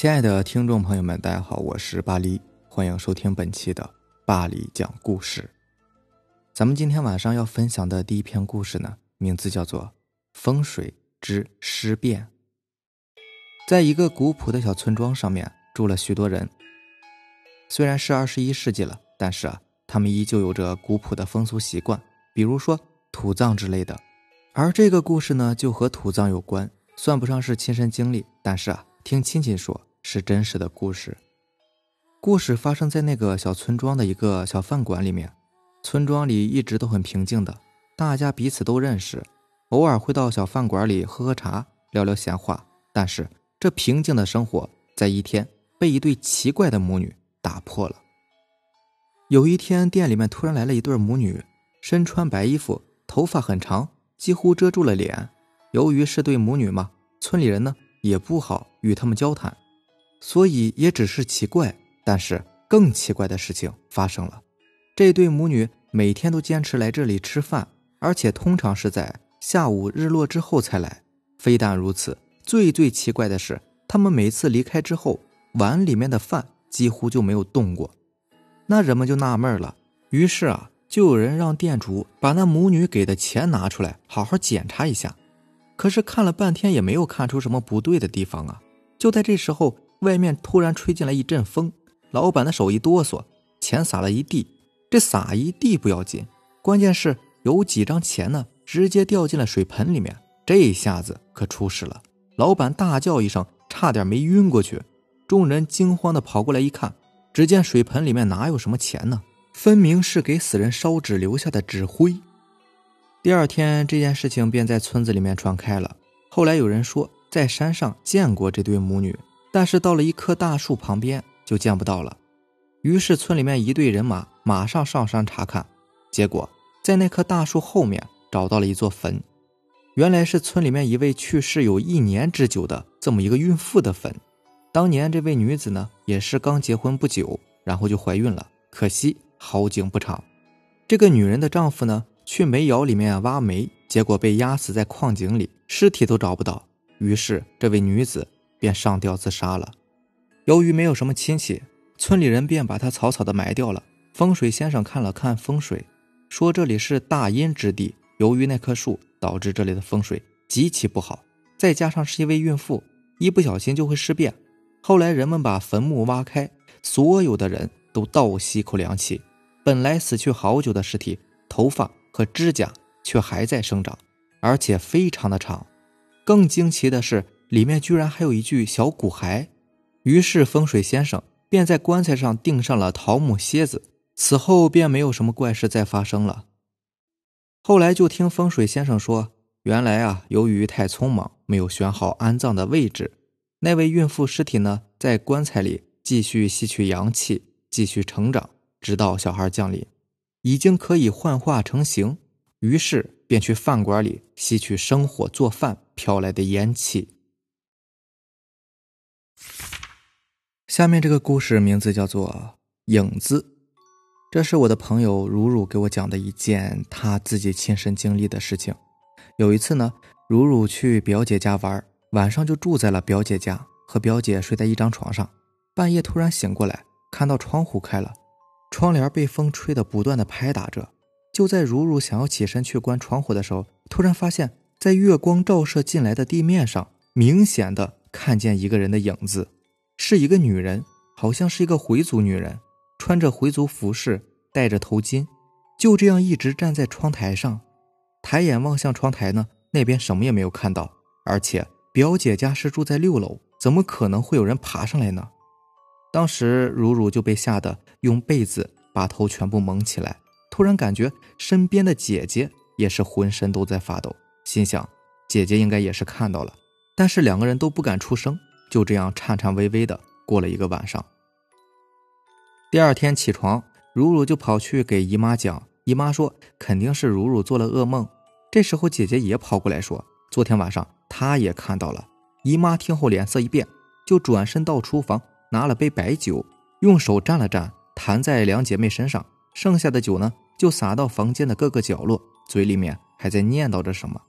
亲爱的听众朋友们，大家好，我是巴黎，欢迎收听本期的巴黎讲故事。咱们今天晚上要分享的第一篇故事呢，名字叫做《风水之尸变》。在一个古朴的小村庄上面，住了许多人。虽然是二十一世纪了，但是啊，他们依旧有着古朴的风俗习惯，比如说土葬之类的。而这个故事呢，就和土葬有关，算不上是亲身经历，但是啊，听亲戚说。是真实的故事。故事发生在那个小村庄的一个小饭馆里面。村庄里一直都很平静的，大家彼此都认识，偶尔会到小饭馆里喝喝茶、聊聊闲话。但是这平静的生活，在一天被一对奇怪的母女打破了。有一天，店里面突然来了一对母女，身穿白衣服，头发很长，几乎遮住了脸。由于是对母女嘛，村里人呢也不好与他们交谈。所以也只是奇怪，但是更奇怪的事情发生了。这对母女每天都坚持来这里吃饭，而且通常是在下午日落之后才来。非但如此，最最奇怪的是，他们每次离开之后，碗里面的饭几乎就没有动过。那人们就纳闷了，于是啊，就有人让店主把那母女给的钱拿出来，好好检查一下。可是看了半天也没有看出什么不对的地方啊。就在这时候。外面突然吹进来一阵风，老板的手一哆嗦，钱撒了一地。这撒一地不要紧，关键是有几张钱呢，直接掉进了水盆里面。这一下子可出事了，老板大叫一声，差点没晕过去。众人惊慌的跑过来一看，只见水盆里面哪有什么钱呢？分明是给死人烧纸留下的纸灰。第二天，这件事情便在村子里面传开了。后来有人说，在山上见过这对母女。但是到了一棵大树旁边就见不到了，于是村里面一队人马马上上山查看，结果在那棵大树后面找到了一座坟，原来是村里面一位去世有一年之久的这么一个孕妇的坟。当年这位女子呢也是刚结婚不久，然后就怀孕了，可惜好景不长，这个女人的丈夫呢去煤窑里面挖煤，结果被压死在矿井里，尸体都找不到，于是这位女子。便上吊自杀了。由于没有什么亲戚，村里人便把他草草的埋掉了。风水先生看了看风水，说这里是大阴之地，由于那棵树导致这里的风水极其不好，再加上是一位孕妇，一不小心就会尸变。后来人们把坟墓挖开，所有的人都倒吸一口凉气。本来死去好久的尸体，头发和指甲却还在生长，而且非常的长。更惊奇的是。里面居然还有一具小骨骸，于是风水先生便在棺材上钉上了桃木楔子。此后便没有什么怪事再发生了。后来就听风水先生说，原来啊，由于太匆忙，没有选好安葬的位置，那位孕妇尸体呢，在棺材里继续吸取阳气，继续成长，直到小孩降临，已经可以幻化成形，于是便去饭馆里吸取生火做饭飘来的烟气。下面这个故事名字叫做《影子》，这是我的朋友如如给我讲的一件他自己亲身经历的事情。有一次呢，如如去表姐家玩，晚上就住在了表姐家，和表姐睡在一张床上。半夜突然醒过来，看到窗户开了，窗帘被风吹得不断的拍打着。就在如如想要起身去关窗户的时候，突然发现，在月光照射进来的地面上，明显的看见一个人的影子。是一个女人，好像是一个回族女人，穿着回族服饰，戴着头巾，就这样一直站在窗台上，抬眼望向窗台呢，那边什么也没有看到。而且表姐家是住在六楼，怎么可能会有人爬上来呢？当时如如就被吓得用被子把头全部蒙起来，突然感觉身边的姐姐也是浑身都在发抖，心想姐姐应该也是看到了，但是两个人都不敢出声。就这样颤颤巍巍的过了一个晚上。第二天起床，如如就跑去给姨妈讲，姨妈说肯定是如如做了噩梦。这时候姐姐也跑过来说，昨天晚上她也看到了。姨妈听后脸色一变，就转身到厨房拿了杯白酒，用手蘸了蘸，弹在两姐妹身上，剩下的酒呢就洒到房间的各个角落，嘴里面还在念叨着什么。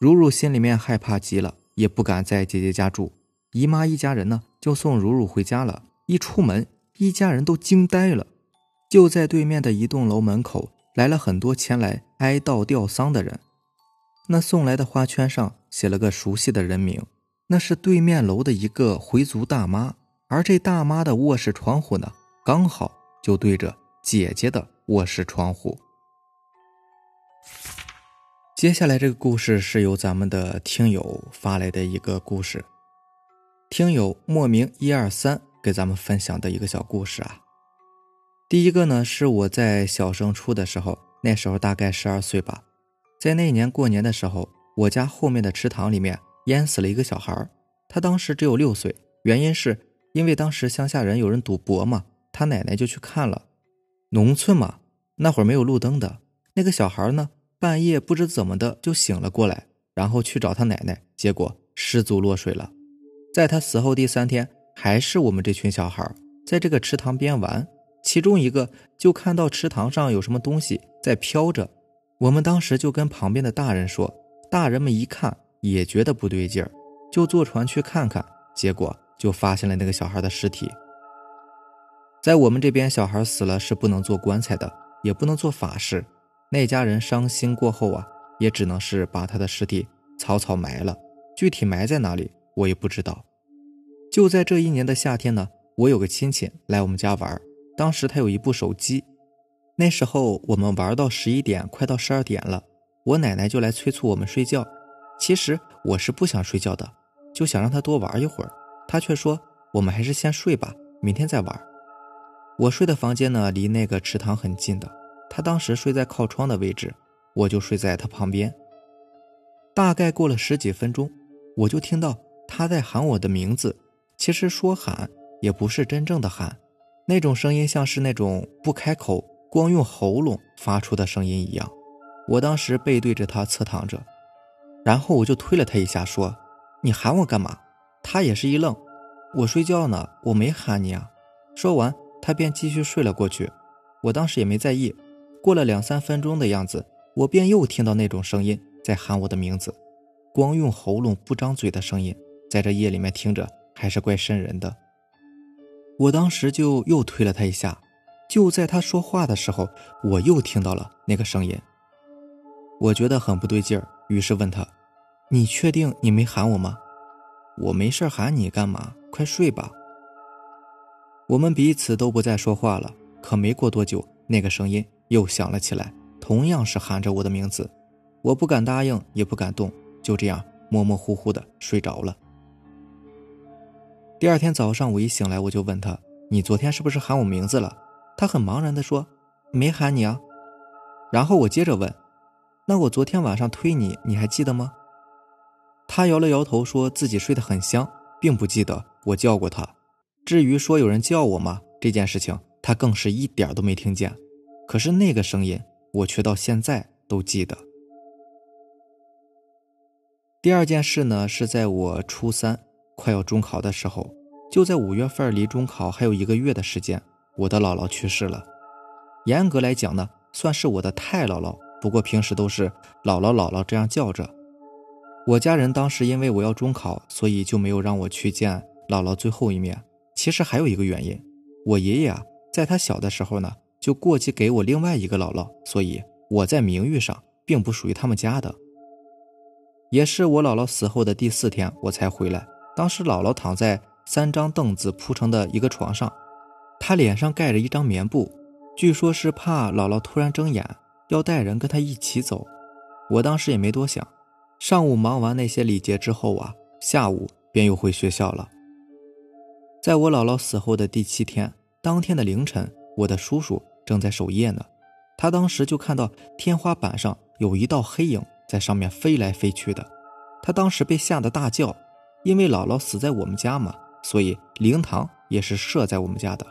如如心里面害怕极了，也不敢在姐姐家住。姨妈一家人呢，就送如如回家了。一出门，一家人都惊呆了。就在对面的一栋楼门口，来了很多前来哀悼吊丧的人。那送来的花圈上写了个熟悉的人名，那是对面楼的一个回族大妈。而这大妈的卧室窗户呢，刚好就对着姐姐的卧室窗户。接下来这个故事是由咱们的听友发来的一个故事，听友莫名一二三给咱们分享的一个小故事啊。第一个呢是我在小升初的时候，那时候大概十二岁吧，在那年过年的时候，我家后面的池塘里面淹死了一个小孩他当时只有六岁，原因是因为当时乡下人有人赌博嘛，他奶奶就去看了。农村嘛，那会儿没有路灯的，那个小孩呢。半夜不知怎么的就醒了过来，然后去找他奶奶，结果失足落水了。在他死后第三天，还是我们这群小孩在这个池塘边玩，其中一个就看到池塘上有什么东西在飘着。我们当时就跟旁边的大人说，大人们一看也觉得不对劲儿，就坐船去看看，结果就发现了那个小孩的尸体。在我们这边，小孩死了是不能做棺材的，也不能做法事。那家人伤心过后啊，也只能是把他的尸体草草埋了。具体埋在哪里，我也不知道。就在这一年的夏天呢，我有个亲戚来我们家玩，当时他有一部手机。那时候我们玩到十一点，快到十二点了，我奶奶就来催促我们睡觉。其实我是不想睡觉的，就想让他多玩一会儿。他却说：“我们还是先睡吧，明天再玩。”我睡的房间呢，离那个池塘很近的。他当时睡在靠窗的位置，我就睡在他旁边。大概过了十几分钟，我就听到他在喊我的名字。其实说喊也不是真正的喊，那种声音像是那种不开口，光用喉咙发出的声音一样。我当时背对着他侧躺着，然后我就推了他一下，说：“你喊我干嘛？”他也是一愣：“我睡觉呢，我没喊你啊。”说完，他便继续睡了过去。我当时也没在意。过了两三分钟的样子，我便又听到那种声音在喊我的名字，光用喉咙不张嘴的声音，在这夜里面听着还是怪瘆人的。我当时就又推了他一下，就在他说话的时候，我又听到了那个声音。我觉得很不对劲儿，于是问他：“你确定你没喊我吗？”“我没事喊你干嘛？快睡吧。”我们彼此都不再说话了。可没过多久，那个声音。又响了起来，同样是喊着我的名字，我不敢答应，也不敢动，就这样模模糊糊的睡着了。第二天早上，我一醒来，我就问他：“你昨天是不是喊我名字了？”他很茫然的说：“没喊你啊。”然后我接着问：“那我昨天晚上推你，你还记得吗？”他摇了摇头，说自己睡得很香，并不记得我叫过他。至于说有人叫我吗？这件事情，他更是一点都没听见。可是那个声音，我却到现在都记得。第二件事呢，是在我初三快要中考的时候，就在五月份，离中考还有一个月的时间，我的姥姥去世了。严格来讲呢，算是我的太姥姥，不过平时都是姥姥姥姥这样叫着。我家人当时因为我要中考，所以就没有让我去见姥姥最后一面。其实还有一个原因，我爷爷啊，在他小的时候呢。就过继给我另外一个姥姥，所以我在名誉上并不属于他们家的。也是我姥姥死后的第四天，我才回来。当时姥姥躺在三张凳子铺成的一个床上，她脸上盖着一张棉布，据说是怕姥姥突然睁眼，要带人跟她一起走。我当时也没多想，上午忙完那些礼节之后啊，下午便又回学校了。在我姥姥死后的第七天，当天的凌晨，我的叔叔。正在守夜呢，他当时就看到天花板上有一道黑影在上面飞来飞去的，他当时被吓得大叫，因为姥姥死在我们家嘛，所以灵堂也是设在我们家的。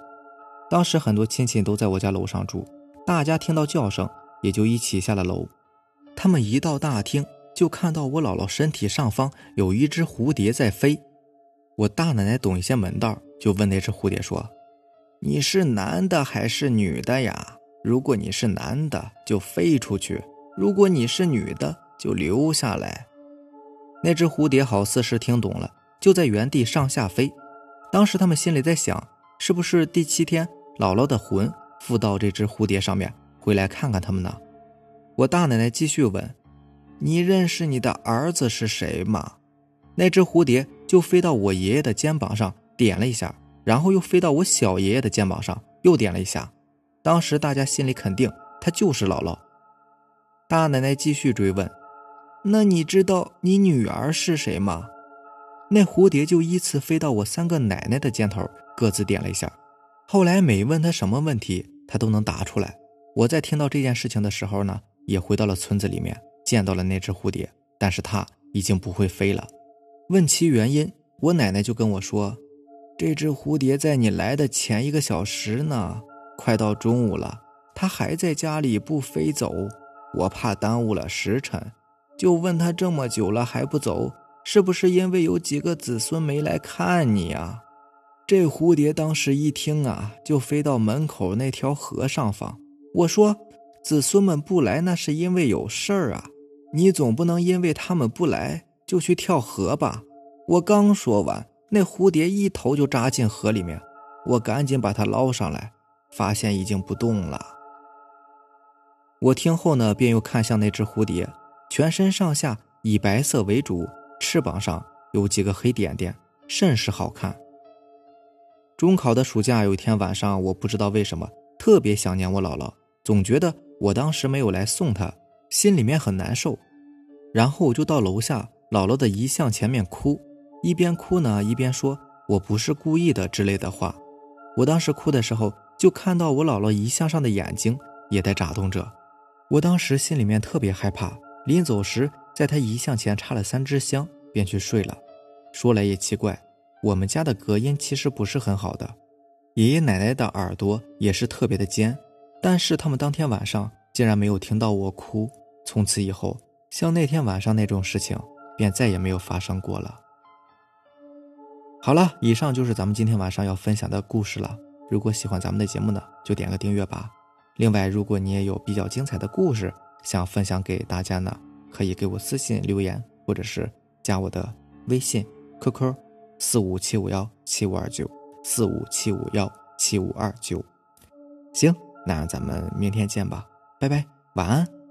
当时很多亲戚都在我家楼上住，大家听到叫声也就一起下了楼。他们一到大厅，就看到我姥姥身体上方有一只蝴蝶在飞。我大奶奶懂一些门道，就问那只蝴蝶说。你是男的还是女的呀？如果你是男的，就飞出去；如果你是女的，就留下来。那只蝴蝶好似是听懂了，就在原地上下飞。当时他们心里在想，是不是第七天姥姥的魂附到这只蝴蝶上面，回来看看他们呢？我大奶奶继续问：“你认识你的儿子是谁吗？”那只蝴蝶就飞到我爷爷的肩膀上点了一下，然后又飞到我小爷爷的肩膀上又点了一下。当时大家心里肯定他就是姥姥。大奶奶继续追问：“那你知道你女儿是谁吗？”那蝴蝶就依次飞到我三个奶奶的肩头，各自点了一下。后来每问他什么问题，他都能答出来。我在听到这件事情的时候呢，也回到了村子里面，见到了那只蝴蝶，但是它已经不会飞了。问其原因，我奶奶就跟我说：“这只蝴蝶在你来的前一个小时呢，快到中午了，它还在家里不飞走。我怕耽误了时辰，就问它这么久了还不走。”是不是因为有几个子孙没来看你啊？这蝴蝶当时一听啊，就飞到门口那条河上方。我说：“子孙们不来，那是因为有事儿啊。你总不能因为他们不来就去跳河吧？”我刚说完，那蝴蝶一头就扎进河里面。我赶紧把它捞上来，发现已经不动了。我听后呢，便又看向那只蝴蝶，全身上下以白色为主。翅膀上有几个黑点点，甚是好看。中考的暑假有一天晚上，我不知道为什么特别想念我姥姥，总觉得我当时没有来送她，心里面很难受。然后我就到楼下姥姥的遗像前面哭，一边哭呢一边说“我不是故意的”之类的话。我当时哭的时候，就看到我姥姥遗像上的眼睛也在眨动着，我当时心里面特别害怕。临走时。在他遗像前插了三支香，便去睡了。说来也奇怪，我们家的隔音其实不是很好的，爷爷奶奶的耳朵也是特别的尖，但是他们当天晚上竟然没有听到我哭。从此以后，像那天晚上那种事情便再也没有发生过了。好了，以上就是咱们今天晚上要分享的故事了。如果喜欢咱们的节目呢，就点个订阅吧。另外，如果你也有比较精彩的故事想分享给大家呢？可以给我私信留言，或者是加我的微信 QQ 四五七五幺七五二九四五七五幺七五二九。行，那咱们明天见吧，拜拜，晚安。